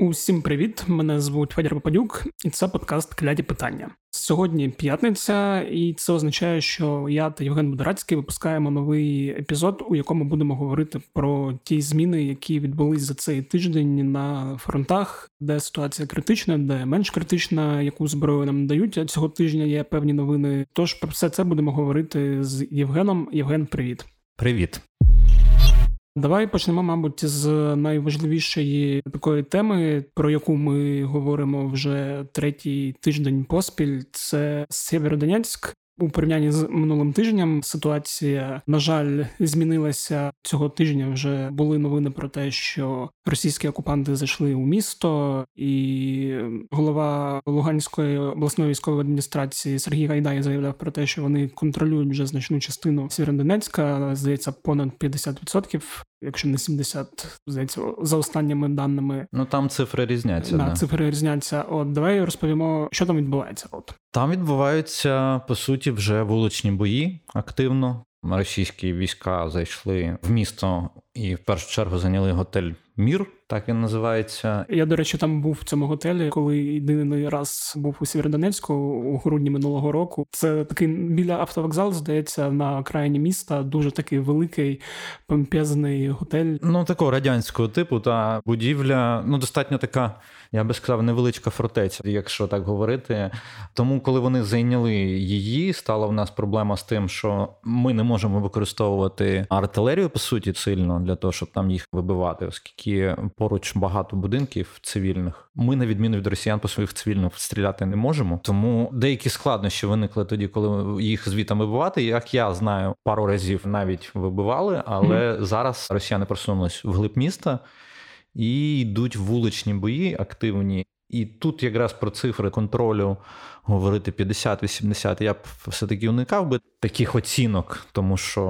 Усім привіт! Мене звуть Федір Попадюк, і це подкаст Кляді питання. Сьогодні п'ятниця, і це означає, що я та Євген Будорацький випускаємо новий епізод, у якому будемо говорити про ті зміни, які відбулись за цей тиждень на фронтах, де ситуація критична, де менш критична, яку зброю нам дають. А цього тижня є певні новини. Тож про все це будемо говорити з Євгеном. Євген, привіт, привіт. Давай почнемо, мабуть, з найважливішої такої теми, про яку ми говоримо вже третій тиждень поспіль. Це Сєвєродонецьк. У порівнянні з минулим тижнем ситуація, на жаль, змінилася цього тижня. Вже були новини про те, що російські окупанти зайшли у місто, і голова Луганської обласної військової адміністрації Сергій Гайдай заявляв про те, що вони контролюють вже значну частину Сєвєродонецька, здається, понад 50%, якщо не 70, здається, за останніми даними. Ну там цифри різняться. Да, да. цифри різняться. От давай розповімо, що там відбувається. От там відбуваються по суті вже вуличні бої активно. Російські війська зайшли в місто і в першу чергу зайняли готель Мір. Так він називається. Я, до речі, там був в цьому готелі, коли єдиний раз був у Сєвєродонецьку у грудні минулого року. Це такий біля автовокзалу, здається, на окраїні міста. Дуже такий великий помпезний готель. Ну такого радянського типу, та будівля ну достатньо така, я би сказав, невеличка фортеця, якщо так говорити. Тому, коли вони зайняли її, стала в нас проблема з тим, що ми не можемо використовувати артилерію по суті сильно для того, щоб там їх вибивати, оскільки поруч багато будинків цивільних. Ми, на відміну від росіян, по своїх цивільних стріляти не можемо. Тому деякі складнощі виникли тоді, коли їх звітом вибивати. Як я знаю, пару разів навіть вибивали, але mm-hmm. зараз росіяни просунулись в глиб міста і йдуть вуличні бої активні. І тут якраз про цифри контролю говорити 50-80, я б все-таки уникав би таких оцінок, тому що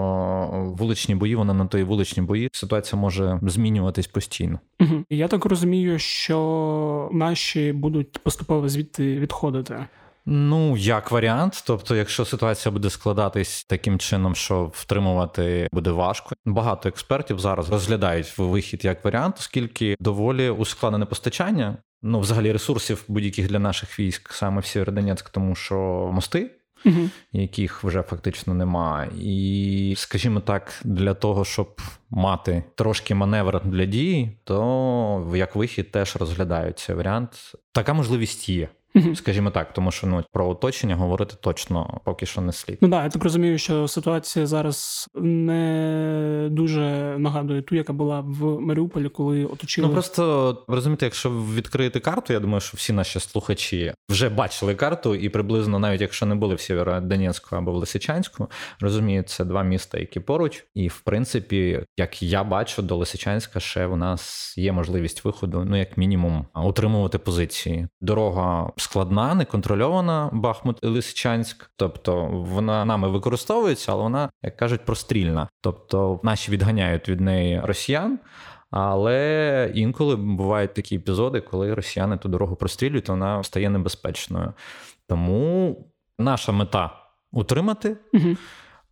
вуличні бої, вона на той вуличні бої, ситуація може змінюватись постійно. Угу. Я так розумію, що наші будуть поступово звідти відходити. Ну, як варіант, тобто, якщо ситуація буде складатись таким чином, що втримувати буде важко, багато експертів зараз розглядають вихід як варіант, оскільки доволі ускладнене постачання ну, взагалі, ресурсів будь-яких для наших військ саме в Сєвєродонецьк, тому що мости. Угу. Яких вже фактично немає, і скажімо так, для того, щоб мати трошки маневр для дії, то як вихід теж розглядають варіант. Така можливість є. Скажімо так, тому що ну про оточення говорити точно поки що не слід. Ну да, я так розумію, що ситуація зараз не дуже нагадує ту, яка була в Маріуполі, коли оточили. Ну просто розумієте, якщо відкрити карту, я думаю, що всі наші слухачі вже бачили карту, і приблизно, навіть якщо не були в Сєвєродонецьку або в Лисичанську, розуміють, це два міста, які поруч, і в принципі, як я бачу, до Лисичанська ще в нас є можливість виходу, ну як мінімум, утримувати позиції. Дорога складна, неконтрольована Бахмут Лисичанськ. Тобто вона нами використовується, але вона, як кажуть, прострільна. Тобто наші відганяють від неї росіян. Але інколи бувають такі епізоди, коли росіяни ту дорогу прострілюють, вона стає небезпечною. Тому наша мета утримати. Угу.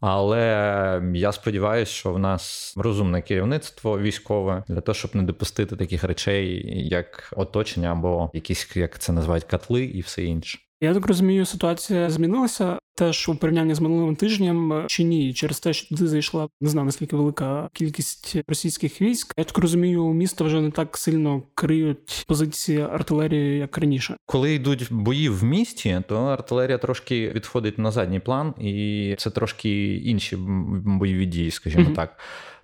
Але я сподіваюся, що в нас розумне керівництво військове для того, щоб не допустити таких речей, як оточення або якісь, як це називають, котли і все інше. Я так розумію, ситуація змінилася теж у порівнянні з минулим тижнем чи ні, через те, що туди зайшла не знаю наскільки велика кількість російських військ. Я так розумію, місто вже не так сильно криють позиції артилерії, як раніше. Коли йдуть бої в місті, то артилерія трошки відходить на задній план, і це трошки інші бойові дії, скажімо mm-hmm. так.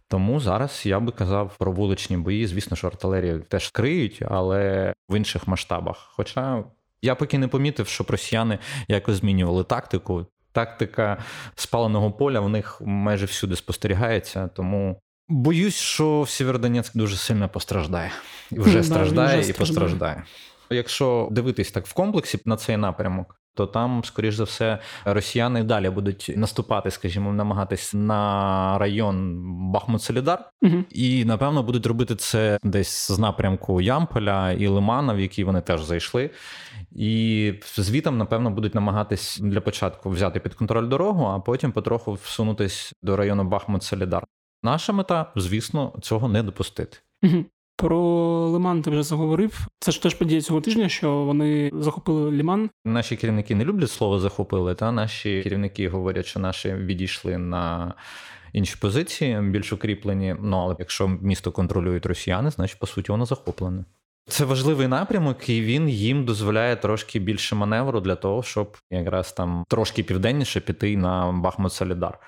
Тому зараз я би казав про вуличні бої. Звісно, що артилерію теж криють, але в інших масштабах. Хоча я поки не помітив, щоб росіяни якось змінювали тактику. Тактика спаленого поля в них майже всюди спостерігається, тому боюсь, що Сєвєродонецьк дуже сильно постраждає і вже да, страждає вже і постраждає. Якщо дивитись так в комплексі на цей напрямок, то там, скоріш за все, росіяни далі будуть наступати, скажімо, намагатись на район Бахмут-Солідар, угу. і напевно будуть робити це десь з напрямку Ямполя і Лимана, в який вони теж зайшли. І звітом, напевно, будуть намагатись для початку взяти під контроль дорогу, а потім потроху всунутись до району Бахмут-Солідар. Наша мета, звісно, цього не допустити. Угу. Про Лиман ти вже заговорив. Це ж теж подія цього тижня, що вони захопили Ліман. Наші керівники не люблять слово захопили, та наші керівники говорять, що наші відійшли на. Інші позиції більш укріплені. Ну але якщо місто контролюють росіяни, значить по суті воно захоплене. Це важливий напрямок, і він їм дозволяє трошки більше маневру для того, щоб якраз там трошки південніше піти на Бахмут Солідар.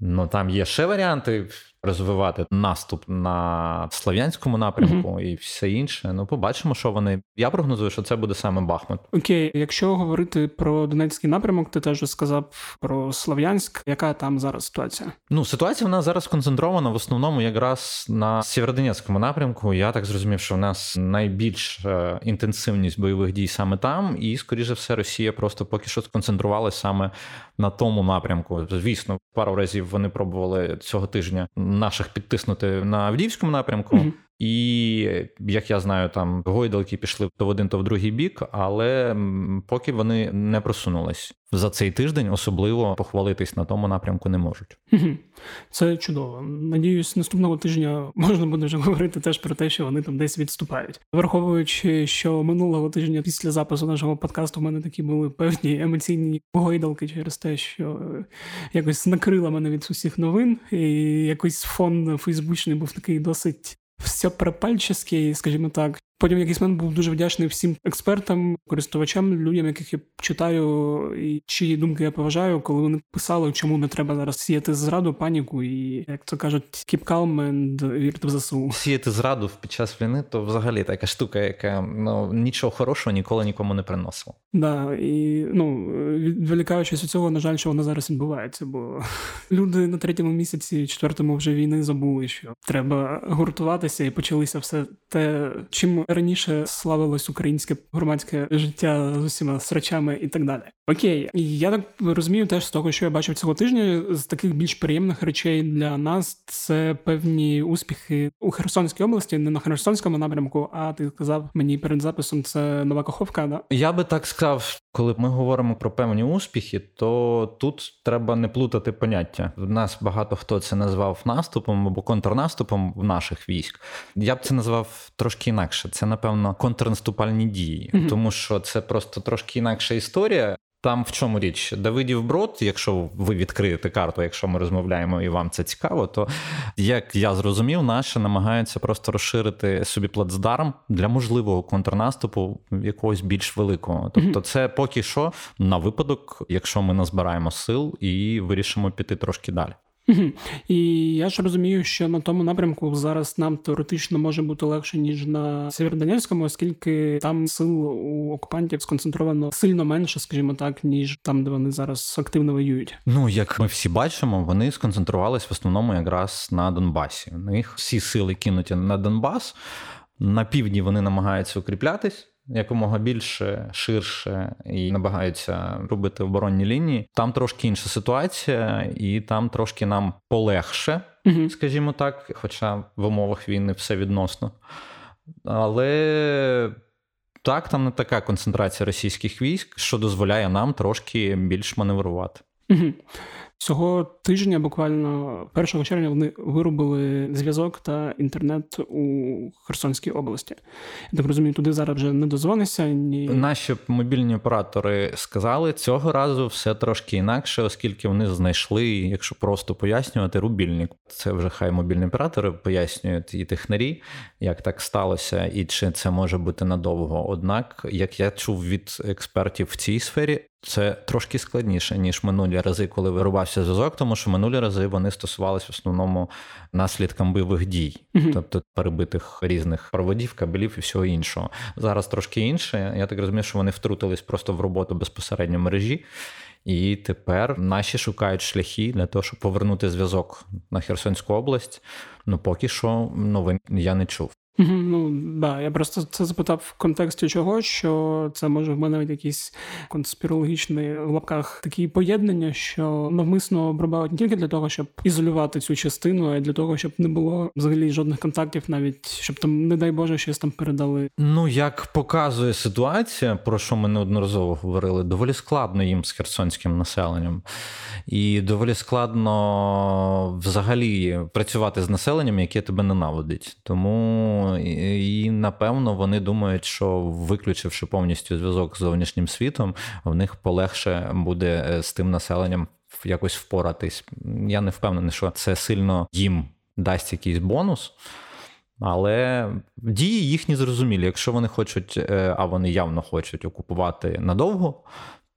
Ну там є ще варіанти розвивати наступ на Слов'янському напрямку mm-hmm. і все інше. Ну, побачимо, що вони. Я прогнозую, що це буде саме Бахмут. Окей, якщо говорити про Донецький напрямок, ти теж сказав про Слов'янськ. Яка там зараз ситуація? Ну, ситуація в нас зараз концентрована в основному якраз на Сєвєродонецькому напрямку. Я так зрозумів, що в нас найбільша інтенсивність бойових дій саме там, і скоріше все, Росія просто поки що сконцентрувалася саме на тому напрямку. Звісно, пару разів вони пробували цього тижня наших підтиснути на Авдіївському напрямку. Mm-hmm. І як я знаю, там гойдалки пішли то в один, то в другий бік, але поки вони не просунулись за цей тиждень, особливо похвалитись на тому напрямку не можуть. Це чудово. Надіюсь, наступного тижня можна буде вже говорити теж про те, що вони там десь відступають, враховуючи, що минулого тижня після запису нашого подкасту в мене такі були певні емоційні гойдалки через те, що якось накрила мене від усіх новин, і якийсь фон фейсбучний був такий досить все пропальческий, скажімо так. Потім в якийсь момент був дуже вдячний всім експертам, користувачам, людям, яких я читаю, і чиї думки я поважаю, коли вони писали, чому не треба зараз сіяти зраду, паніку, і як то кажуть, keep calm and вірити в ЗСУ. Сіяти зраду під час війни, то взагалі така штука, яка ну нічого хорошого ніколи нікому не приносила. Да, і ну відволікаючись від цього, на жаль, що воно зараз відбувається, бо люди на третьому місяці, четвертому вже війни забули, що треба гуртуватися, і почалися все те, чим раніше славилось українське громадське життя з усіма срачами і так далі. Окей, я так розумію, теж з того, що я бачив цього тижня, з таких більш приємних речей для нас це певні успіхи у Херсонській області, не на Херсонському напрямку. А ти казав мені перед записом це нова Каховка. Да? Я би так сказав, коли ми говоримо про певні успіхи, то тут треба не плутати поняття. В нас багато хто це назвав наступом або контрнаступом в наших військ. Я б це назвав трошки інакше. Це напевно контрнаступальні дії, mm-hmm. тому що це просто трошки інакша історія. Там в чому річ Давидів брод, якщо ви відкриєте карту, якщо ми розмовляємо і вам це цікаво, то як я зрозумів, наші намагаються просто розширити собі плацдарм для можливого контрнаступу якогось більш великого. Тобто, це поки що на випадок, якщо ми назбираємо сил і вирішимо піти трошки далі. І я ж розумію, що на тому напрямку зараз нам теоретично може бути легше ніж на Сєвєродонецькому, оскільки там сил у окупантів сконцентровано сильно менше, скажімо так, ніж там, де вони зараз активно воюють. Ну як ми всі бачимо, вони сконцентрувались в основному якраз на Донбасі. У них всі сили кинуті на Донбас. На півдні вони намагаються укріплятись якомога більше, ширше і намагаються робити оборонні лінії. Там трошки інша ситуація, і там трошки нам полегше, угу. скажімо так, хоча в умовах війни все відносно. Але так, там не така концентрація російських військ, що дозволяє нам трошки більш маневрувати. Угу. Цього тижня, буквально 1 червня, вони виробили зв'язок та інтернет у Херсонській області. Я так розумію, туди зараз вже не дозвонися. Ні... Наші мобільні оператори сказали цього разу все трошки інакше, оскільки вони знайшли, якщо просто пояснювати, рубільник. Це вже хай мобільні оператори пояснюють і технарі, як так сталося, і чи це може бути надовго. Однак, як я чув від експертів в цій сфері, це трошки складніше ніж минулі рази, коли вирубався зв'язок, тому що минулі рази вони стосувалися в основному наслідкам бойових дій, mm-hmm. тобто перебитих різних проводів, кабелів і всього іншого. Зараз трошки інше. Я так розумію, що вони втрутились просто в роботу безпосередньо мережі. І тепер наші шукають шляхи для того, щоб повернути зв'язок на Херсонську область. Ну поки що новин я не чув. Ну да, я просто це запитав в контексті чого, що це може в мене якісь конспірологічні в лапках такі поєднання, що навмисно обробляють не тільки для того, щоб ізолювати цю частину, а й для того, щоб не було взагалі жодних контактів, навіть щоб там, не дай Боже, щось там передали. Ну як показує ситуація, про що ми неодноразово говорили, доволі складно їм з херсонським населенням, і доволі складно взагалі працювати з населенням, яке тебе ненавидить. Тому І, і напевно вони думають, що виключивши повністю зв'язок з зовнішнім світом, в них полегше буде е, з тим населенням якось впоратись. Я не впевнений, що це сильно їм дасть якийсь бонус. Але дії їхні зрозумілі. Якщо вони хочуть, е, а вони явно хочуть окупувати надовго,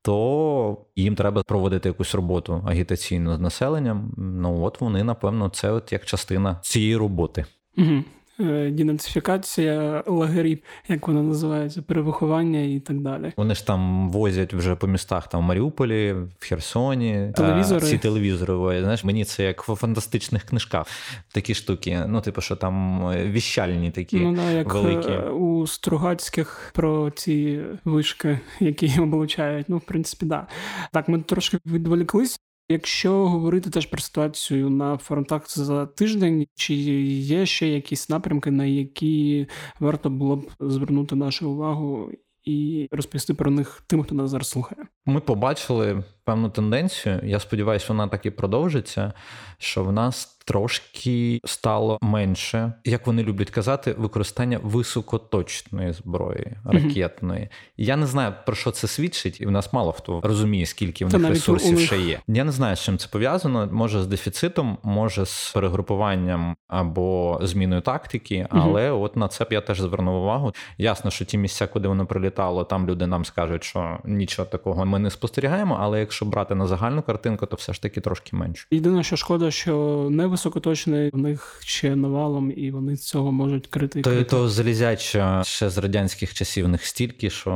то їм треба проводити якусь роботу агітаційну з населенням. Ну от вони, напевно, це от як частина цієї роботи. Угу. Е, денацифікація лагерів, як вона називається, перевиховання і так далі. Вони ж там возять вже по містах там в Маріуполі, в Херсоні. Е, телевізори. Ці телевізори. Знаєш, мені це як в фантастичних книжках такі штуки. Ну, типу, що там е, віщальні такі ну, да, як великі. У Стругацьких про ці вишки, які облучають. Ну, в принципі, да. Так, ми трошки відволіклись. Якщо говорити теж про ситуацію на фронтах за тиждень, чи є ще якісь напрямки, на які варто було б звернути нашу увагу і розповісти про них тим, хто нас зараз слухає? Ми побачили певну тенденцію. Я сподіваюся, вона так і продовжиться. Що в нас трошки стало менше, як вони люблять казати, використання високоточної зброї ракетної. Mm-hmm. Я не знаю про що це свідчить, і в нас мало хто розуміє, скільки в них ресурсів ще є. Я не знаю, з чим це пов'язано. Може з дефіцитом, може з перегрупуванням або зміною тактики, але mm-hmm. от на це б я теж звернув увагу. Ясно, що ті місця, куди воно прилітало, там люди нам скажуть, що нічого такого ми не спостерігаємо. Але якщо брати на загальну картинку, то все ж таки трошки менше. Єдине, що шкода, що не високоточний, в них ще навалом, і вони з цього можуть крити. То то залізяча ще з радянських часів в них стільки, що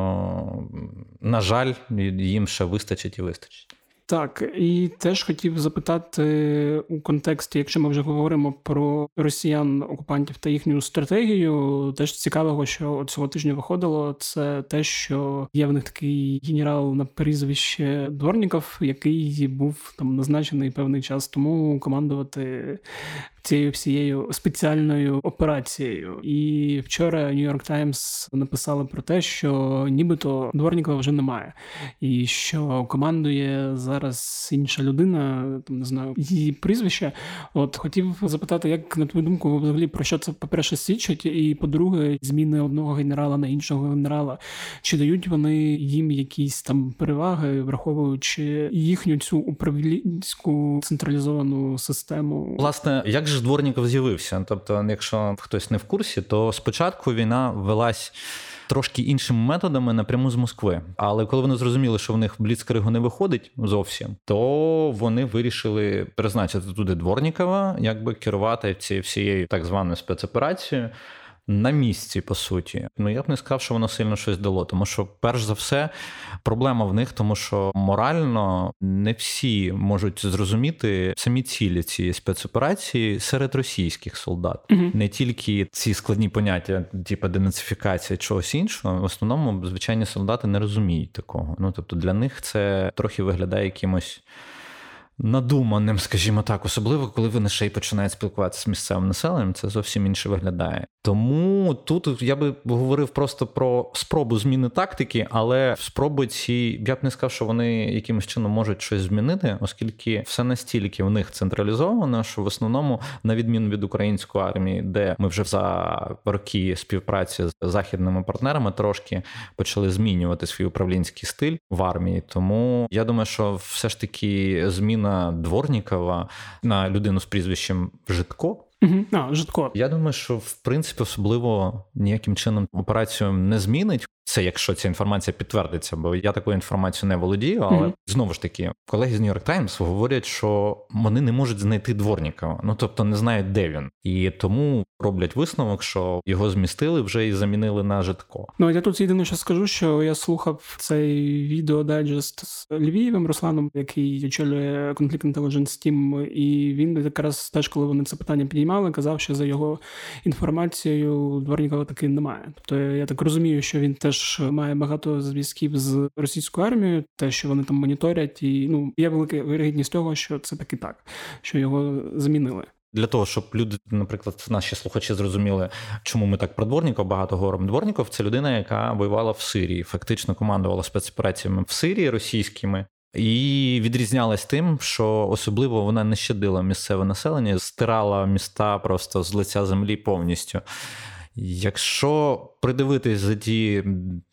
на жаль, їм ще вистачить і вистачить. Так, і теж хотів запитати у контексті, якщо ми вже говоримо про росіян-окупантів та їхню стратегію, теж цікавого, що цього тижня виходило, це те, що є в них такий генерал на прізвище Дворніков, який був там назначений певний час тому командувати цією всією спеціальною операцією. І вчора Нью-Йорк Таймс написали про те, що нібито Дворнікова вже немає, і що командує зараз інша людина, там не знаю її прізвище. От хотів запитати, як на твою думку, взагалі про що це по-перше свідчить, і по-друге, зміни одного генерала на іншого генерала, чи дають вони їм якісь там переваги, враховуючи їхню цю управлінську централізовану систему? Власне, як ж Дворніков з'явився? Тобто, якщо хтось не в курсі, то спочатку війна велась. Трошки іншими методами напряму з Москви. Але коли вони зрозуміли, що в них Бліцкригу не виходить зовсім, то вони вирішили призначити туди Дворнікова, якби керувати цією всією так званою спецоперацією на місці, по суті. Ну я б не сказав, що воно сильно щось дало, тому що, перш за все, проблема в них, тому що морально не всі можуть зрозуміти самі цілі цієї спецоперації серед російських солдат, угу. не тільки ці складні поняття, типу денацифікація чогось іншого. В основному звичайні солдати не розуміють такого. Ну тобто для них це трохи виглядає якимось надуманим, скажімо так, особливо коли вони ще й починають спілкуватися з місцевим населенням, це зовсім інше виглядає. Тому тут я би говорив просто про спробу зміни тактики, але спроби ці я б не сказав, що вони якимось чином можуть щось змінити, оскільки все настільки в них централізовано, що в основному, на відміну від української армії, де ми вже за роки співпраці з західними партнерами трошки почали змінювати свій управлінський стиль в армії. Тому я думаю, що все ж таки зміна на Дворнікова, на людину з прізвищем Житко. Угу. А, Житко. Я думаю, що в принципі особливо ніяким чином операцію не змінить. Це якщо ця інформація підтвердиться, бо я такою інформацією не володію. Але mm-hmm. знову ж таки, колеги з New York Times говорять, що вони не можуть знайти дворника, ну тобто не знають, де він, і тому роблять висновок, що його змістили вже і замінили на житко. Ну я тут єдине, що скажу, що я слухав цей відеодайджест з Львівим Русланом, який очолює конфлікт Intelligence Team, і він якраз теж, коли вони це питання підіймали, казав, що за його інформацією дворнікова таки немає. Тобто я так розумію, що він теж теж має багато зв'язків з російською армією, те, що вони там моніторять, і ну є велика вирогідність того, що це таки так, що його замінили. Для того, щоб люди, наприклад, наші слухачі зрозуміли, чому ми так про дворників багато говоримо. Дворніков це людина, яка воювала в Сирії, фактично командувала спецопераціями в Сирії російськими, і відрізнялась тим, що особливо вона не щадила місцеве населення, стирала міста просто з лиця землі повністю. Якщо придивитись за ті,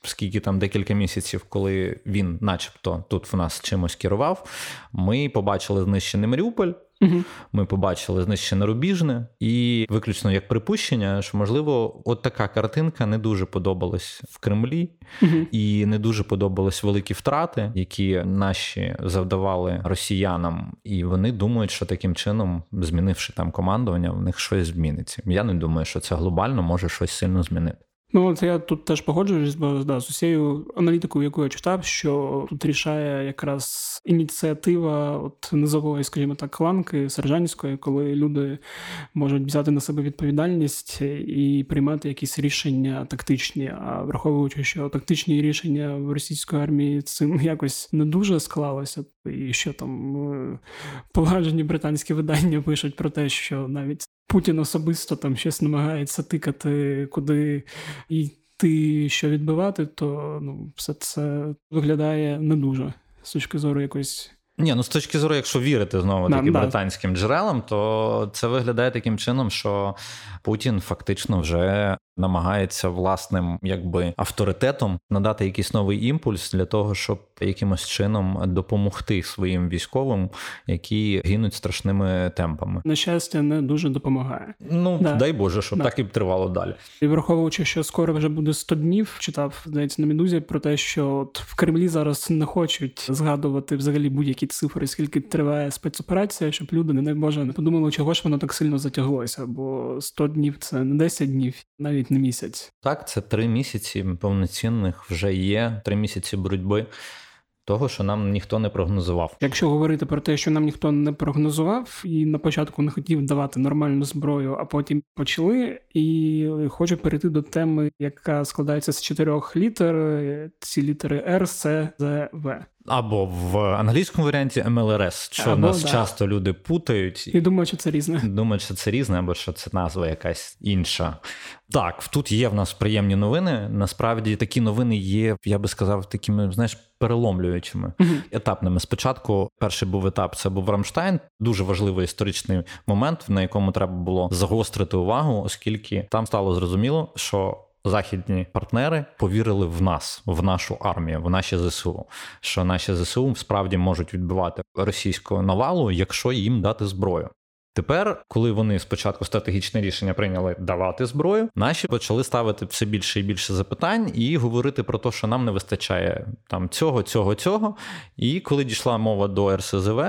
скільки там декілька місяців, коли він, начебто, тут в нас чимось керував, ми побачили знищений Маріуполь. Угу. Ми побачили знищене рубіжне, і виключно як припущення, що можливо, от така картинка не дуже подобалась в Кремлі, угу. і не дуже подобались великі втрати, які наші завдавали росіянам, і вони думають, що таким чином, змінивши там командування, в них щось зміниться. Я не думаю, що це глобально може щось сильно змінити. Ну, от я тут теж погоджуюсь, да, з усією аналітикою, яку я читав, що тут рішає якраз ініціатива от низової, скажімо так, ланки сержантської, коли люди можуть взяти на себе відповідальність і приймати якісь рішення тактичні. А враховуючи, що тактичні рішення в російської армії цим якось не дуже склалося, і що там е, поважені британські видання пишуть про те, що навіть Путін особисто там щось намагається тикати, куди йти, що відбивати, то ну, все це виглядає не дуже з точки зору якоїсь. Ні, ну з точки зору, якщо вірити знову таки да, британським джерелам, то це виглядає таким чином, що Путін фактично вже намагається власним якби авторитетом надати якийсь новий імпульс для того, щоб якимось чином допомогти своїм військовим, які гинуть страшними темпами. На щастя, не дуже допомагає. Ну да. дай Боже, щоб да. так і тривало далі. І враховуючи, що скоро вже буде 100 днів, читав здається на медузі про те, що от в Кремлі зараз не хочуть згадувати взагалі будь-які цифри, скільки триває спецоперація, щоб люди, не Боже, не подумали, чого ж воно так сильно затяглося. Бо 100 днів це не 10 днів, навіть не місяць. Так, це три місяці повноцінних вже є, три місяці боротьби. Того, що нам ніхто не прогнозував. Якщо говорити про те, що нам ніхто не прогнозував, і на початку не хотів давати нормальну зброю, а потім почали. І хочу перейти до теми, яка складається з чотирьох літер. Ці літери R, C, Z, V. Або в англійському варіанті MLRS, що або, нас да. часто люди путають і думають, що це різне. Думають, що це різне, або що це назва якась інша. Так, тут є в нас приємні новини. Насправді такі новини є, я би сказав, такими, знаєш, переломлюючими uh етапними. Спочатку перший був етап, це був Рамштайн, дуже важливий історичний момент, на якому треба було загострити увагу, оскільки там стало зрозуміло, що західні партнери повірили в нас, в нашу армію, в наші ЗСУ. Що наші ЗСУ справді можуть відбивати російську навалу, якщо їм дати зброю. Тепер, коли вони спочатку стратегічне рішення прийняли давати зброю, наші почали ставити все більше і більше запитань і говорити про те, що нам не вистачає там цього, цього, цього. І коли дійшла мова до РСЗВ,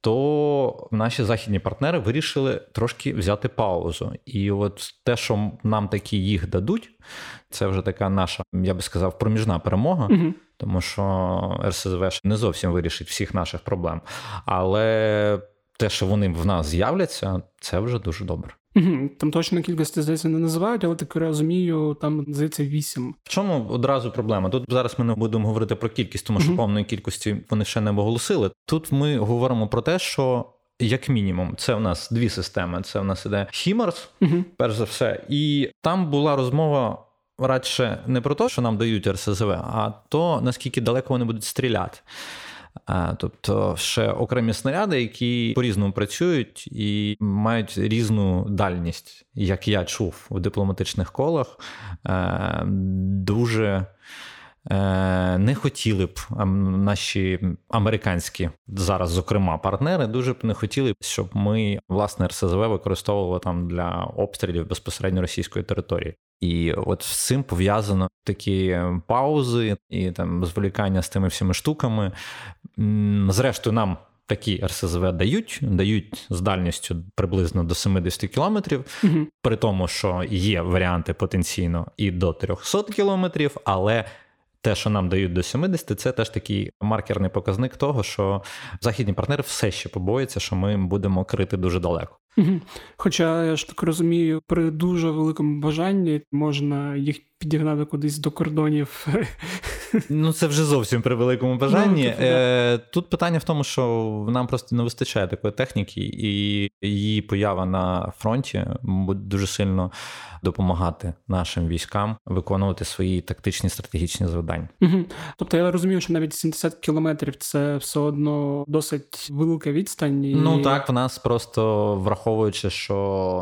то наші західні партнери вирішили трошки взяти паузу. І от те, що нам такі їх дадуть, це вже така наша, я би сказав, проміжна перемога. Угу. Тому що РСЗВ не зовсім вирішить всіх наших проблем. Але те, що вони в нас з'являться, це вже дуже добре. Там точно кількості здається не називають, але так розумію, там здається вісім. В чому одразу проблема? Тут зараз ми не будемо говорити про кількість, тому що повної кількості вони ще не оголосили. Тут ми говоримо про те, що. Як мінімум, це в нас дві системи. Це в нас іде Хімарс, перш за все, і там була розмова радше не про те, що нам дають РСЗВ, а то наскільки далеко вони будуть стріляти. Тобто ще окремі снаряди, які по-різному працюють і мають різну дальність, як я чув у дипломатичних колах, е, дуже. Е, не хотіли б наші американські зараз, зокрема, партнери, дуже б не хотіли, щоб ми власне РСЗВ використовували там для обстрілів безпосередньо російської території. І от з цим пов'язано такі паузи і там зволікання з тими всіми штуками. Зрештою, нам такі РСЗВ дають, дають з дальністю приблизно до 70 кілометрів, угу. при тому, що є варіанти потенційно і до 300 кілометрів, але те, що нам дають до 70, це теж такий маркерний показник того, що західні партнери все ще побоюються, що ми будемо крити дуже далеко. Хоча я ж так розумію, при дуже великому бажанні можна їх підігнати кудись до кордонів Ну це вже зовсім при великому бажанні. Ну, типу, е, Тут питання в тому, що нам просто не вистачає такої техніки, і її поява на фронті буде дуже сильно допомагати нашим військам виконувати свої тактичні стратегічні завдання. Угу. Тобто я розумію, що навіть 70 кілометрів це все одно досить велика відстань. І... Ну так, в нас просто враховуючи, що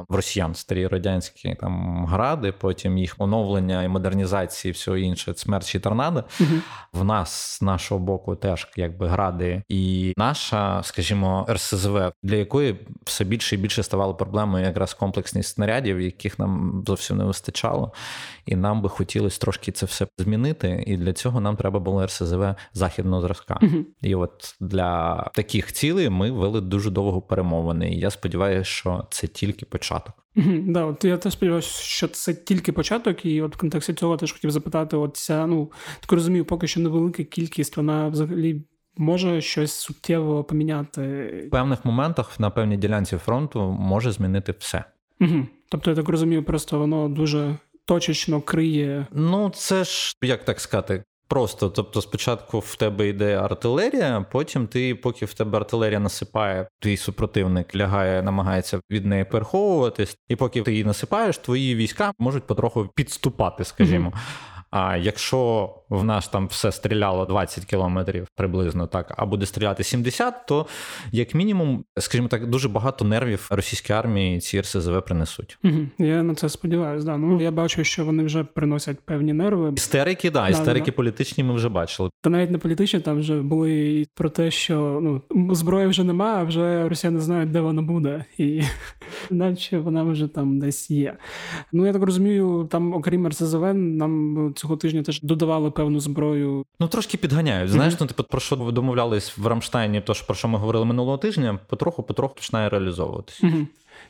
в росіян старі радянські там гради, потім їх оновлення і модернізації, все інше, смерч і торнадо. Угу. В нас з нашого боку теж якби гради, і наша, скажімо, РСЗВ, для якої все більше і більше ставало проблемою якраз комплексність снарядів, яких нам зовсім не вистачало, і нам би хотілося трошки це все змінити. І для цього нам треба було РСЗВ західного зразка. І от для таких цілей ми вели дуже довго перемовини. І я сподіваюся, що це тільки початок. Mm-hmm. Да, от я теж сподіваюся, що це тільки початок, і от в контексті цього теж хотів запитати: от ця, ну так розумію, поки що невелика кількість, вона взагалі. Може щось суттєво поміняти в певних моментах на певній ділянці фронту може змінити все. Угу. Тобто, я так розумію, просто воно дуже точечно криє. Ну, це ж як так сказати. Просто, тобто, спочатку в тебе йде артилерія, потім ти, поки в тебе артилерія насипає, твій супротивник лягає, намагається від неї переховуватись, і поки ти її насипаєш, твої війська можуть потроху підступати, скажімо. Mm-hmm. А якщо в нас там все стріляло 20 кілометрів приблизно так, а буде стріляти 70, то як мінімум, скажімо так, дуже багато нервів російській армії ці РСЗВ принесуть. Угу. Я на це сподіваюся. Да. Ну я бачу, що вони вже приносять певні нерви. Істерики, да, да істерики да. політичні. Ми вже бачили. Та навіть не політичні, там вже були про те, що ну зброї вже немає, а вже росіяни знають, де вона буде, і наче вона вже там десь є. Ну я так розумію, там, окрім РСЗВ, нам цього тижня теж додавали певну зброю. Ну трошки підганяють. Знаєш, mm-hmm. ну типу, про що домовлялись в Рамштайні, то про що ми говорили минулого тижня, потроху потроху починає реалізовуватись. Mm-hmm.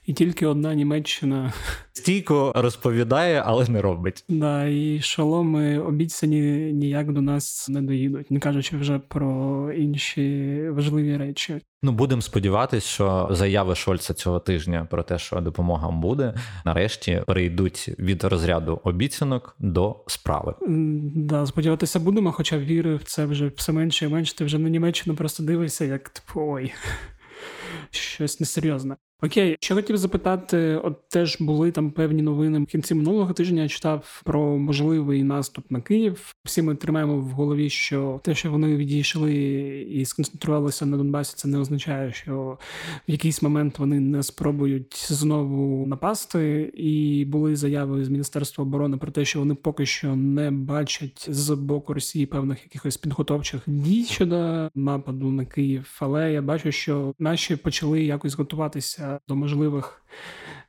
І тільки одна Німеччина стійко розповідає, але не робить. Да, і шоломи обіцяні ніяк до нас не доїдуть, не кажучи вже про інші важливі речі. Ну будемо сподіватися, що заяви Шольца цього тижня про те, що допомога буде, нарешті перейдуть від розряду обіцянок до справи. Да, сподіватися будемо, хоча віри в це вже все менше і менше. Ти вже на Німеччину просто дивишся, як типу ой. Щось несерйозне. Окей, що хотів запитати, от теж були там певні новини в кінці минулого тижня. Я читав про можливий наступ на Київ. Всі ми тримаємо в голові, що те, що вони відійшли і сконцентрувалися на Донбасі, це не означає, що в якийсь момент вони не спробують знову напасти. І були заяви з Міністерства оборони про те, що вони поки що не бачать з боку Росії певних якихось підготовчих дій щодо нападу на Київ. Але я бачу, що наші почали якось готуватися до можливих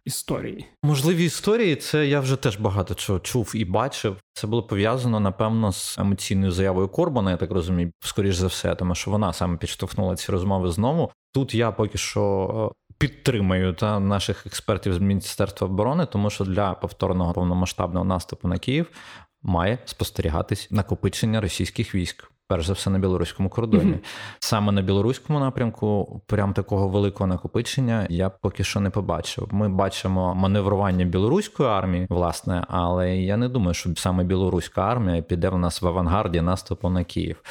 історій. Можливі історії, це я вже теж багато чого чув і бачив. Це було пов'язано, напевно, з емоційною заявою Корбана, я так розумію, скоріш за все, тому що вона саме підштовхнула ці розмови знову. Тут я поки що. Е, підтримую та наших експертів з Міністерства оборони, тому що для повторного повномасштабного наступу на Київ має спостерігатись накопичення російських військ перш за все на білоруському кордоні. Mm-hmm. Саме на білоруському напрямку, прям такого великого накопичення я поки що не побачив. Ми бачимо маневрування білоруської армії, власне, але я не думаю, що саме білоруська армія піде в нас в авангарді наступу на Київ.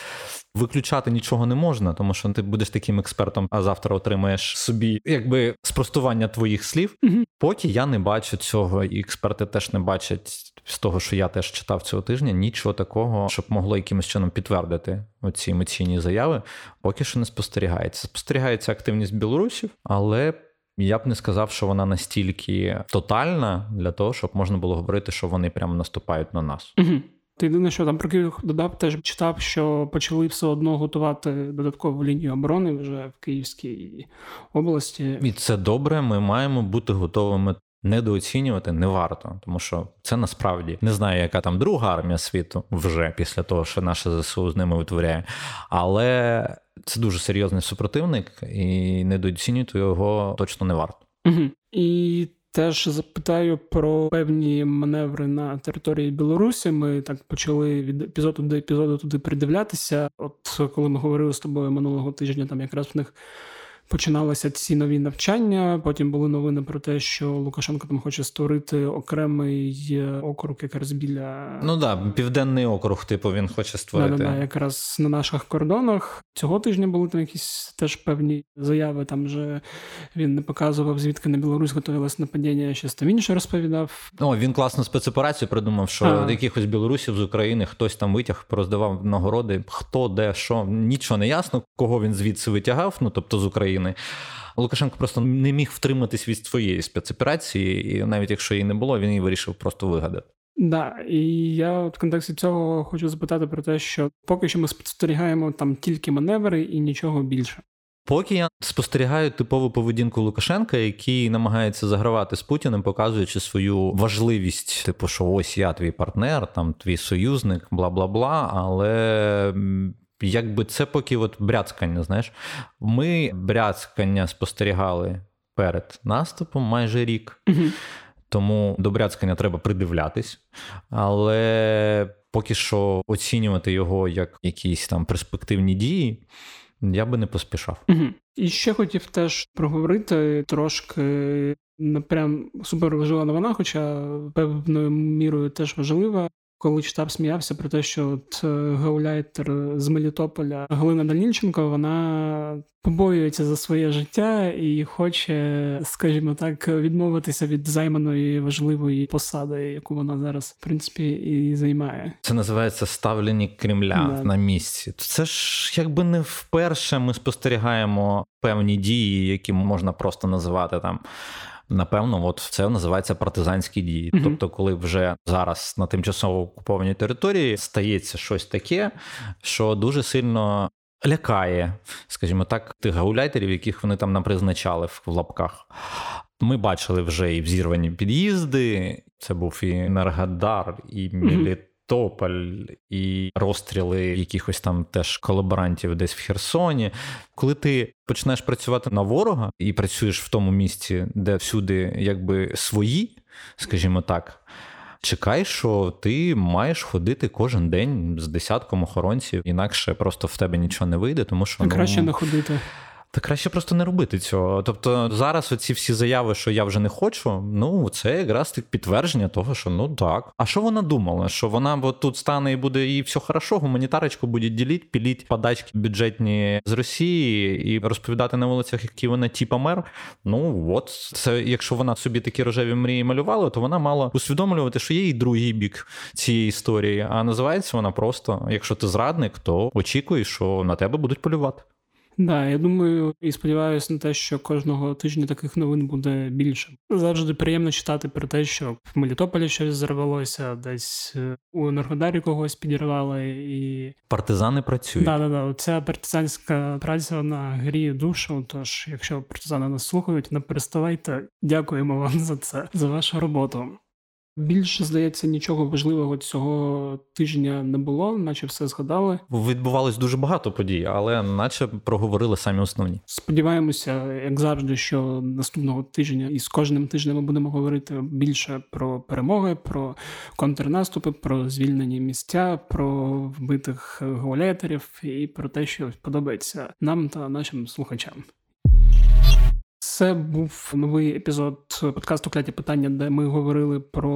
Виключати нічого не можна, тому що ти будеш таким експертом, а завтра отримаєш собі якби спростування твоїх слів. Mm-hmm. Поки я не бачу цього, і експерти теж не бачать з того, що я теж читав цього тижня, нічого такого, щоб могло якимось чином підтвердити оці емоційні заяви, поки що не спостерігається. Спостерігається активність білорусів, але. Я б не сказав, що вона настільки тотальна для того, щоб можна було говорити, що вони прямо наступають на нас. Угу. Ти єдине, що там про Київ додав, теж читав, що почали все одно готувати додаткову лінію оборони вже в Київській області. І це добре. Ми маємо бути готовими недооцінювати не варто, тому що це насправді не знаю, яка там друга армія світу вже після того, що наше ЗСУ з ними витворяє, але це дуже серйозний супротивник, і недооцінювати його точно не варто. Угу. І Теж запитаю про певні маневри на території Білорусі. Ми так почали від епізоду до епізоду туди придивлятися. От коли ми говорили з тобою минулого тижня, там якраз в них починалися ці нові навчання. Потім були новини про те, що Лукашенко там хоче створити окремий округ, якраз біля ну да, південний округ. Типу він хоче створити Да, да, да, якраз на наших кордонах. Цього тижня були там якісь теж певні заяви. Там вже він не показував, звідки на Білорусь готувалось нападіння. Щось там інше розповідав. О, він класну спецоперацію придумав, що а. якихось білорусів з України хтось там витяг, роздавав нагороди, хто де що нічого не ясно, кого він звідси витягав, ну тобто з України. Лукашенко просто не міг втриматись від своєї спецоперації, і навіть якщо її не було, він її вирішив просто вигадати. Да, і я в контексті цього хочу запитати про те, що поки що ми спостерігаємо там тільки маневри і нічого більше. Поки я спостерігаю типову поведінку Лукашенка, який намагається загравати з Путіним, показуючи свою важливість, типу, що ось я твій партнер, там твій союзник, бла бла бла. Але якби це поки от бряцкання, знаєш, ми бряцкання спостерігали перед наступом майже рік. Тому до бряцкання треба придивлятись, але поки що оцінювати його як якісь там перспективні дії. Я би не поспішав. Угу. І ще хотів теж проговорити трошки не прям супер важлива новина, хоча певною мірою теж важлива коли читав, сміявся про те, що от е, гауляйтер з Мелітополя Галина Данільченко вона побоюється за своє життя і хоче, скажімо так, відмовитися від займаної важливої посади, яку вона зараз в принципі і займає. Це називається ставлені Кремля да. на місці. Це ж якби не вперше ми спостерігаємо певні дії, які можна просто називати там. Напевно, от це називається партизанські дії. mm Тобто, коли вже зараз на тимчасово окупованій території стається щось таке, що дуже сильно лякає, скажімо так, тих гауляйтерів, яких вони там напризначали в лапках. Ми бачили вже і взірвані під'їзди. Це був і Енергодар, і Міліт. Тополь і розстріли якихось там теж колаборантів десь в Херсоні. Коли ти починаєш працювати на ворога і працюєш в тому місці, де всюди якби свої, скажімо так. Чекай, що ти маєш ходити кожен день з десятком охоронців, інакше просто в тебе нічого не вийде, тому що ну, краще не ходити. Та краще просто не робити цього. Тобто зараз оці всі заяви, що я вже не хочу, ну це якраз так підтвердження того, що ну так. А що вона думала? Що вона от тут стане і буде і все хорошо, гуманітарочку буде ділити, піліть подачки бюджетні з Росії і розповідати на вулицях, який вона типа мер. Ну от це, якщо вона собі такі рожеві мрії малювала, то вона мала усвідомлювати, що є і другий бік цієї історії. А називається вона просто: якщо ти зрадник, то очікуй, що на тебе будуть полювати. Да, я думаю і сподіваюся на те, що кожного тижня таких новин буде більше. Завжди приємно читати про те, що в Мелітополі щось зірвалося, десь е, у Енергодарі когось підірвали і партизани працюють. Да, да, да. Ця партизанська праця вона гріє душу. Тож, якщо партизани нас слухають, не переставайте. Дякуємо вам за це, за вашу роботу. Більше здається, нічого важливого цього тижня не було, наче все згадали. Відбувалось дуже багато подій, але наче проговорили самі основні. Сподіваємося, як завжди, що наступного тижня і з кожним тижнем ми будемо говорити більше про перемоги, про контрнаступи, про звільнені місця, про вбитих гауляйтерів і про те, що подобається нам та нашим слухачам. Це був новий епізод подкасту Кляті питання, де ми говорили про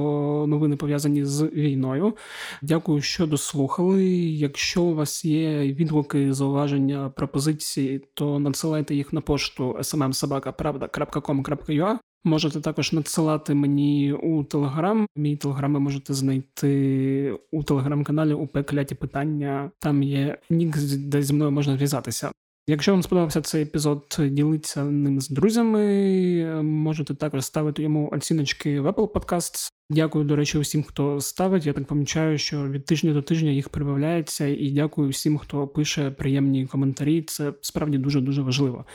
новини пов'язані з війною. Дякую, що дослухали. Якщо у вас є відгуки, зауваження, пропозиції, то надсилайте їх на пошту smmsobaka.pravda.com.ua. Можете також надсилати мені у Телеграм. Мій телеграм ви можете знайти у телеграм-каналі УП Кляті питання. Там є нік, де зі мною можна зв'язатися. Якщо вам сподобався цей епізод, діліться ним з друзями. Можете також ставити йому оціночки в Apple Podcasts. Дякую, до речі, усім, хто ставить. Я так помічаю, що від тижня до тижня їх прибавляється, і дякую всім, хто пише приємні коментарі. Це справді дуже дуже важливо.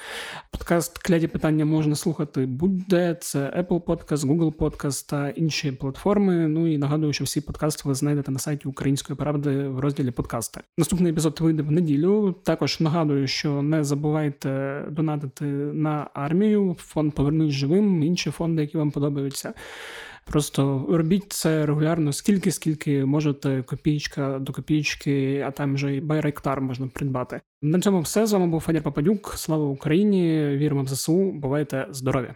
Подкаст кляді питання можна слухати будь-де. Це Apple Podcast, Google Podcast та інші платформи. Ну і нагадую, що всі подкасти ви знайдете на сайті Української правди в розділі подкасти. Наступний епізод вийде в неділю. Також нагадую, що не забувайте донатити на армію, фонд Повернись живим, інші фонди, які вам подобаються. Просто робіть це регулярно, скільки, скільки можете, копійка до копійки, а там вже і байректар можна придбати. На цьому все з вами був Федір Пападюк. Слава Україні! Віримо в ЗСУ. Бувайте здорові!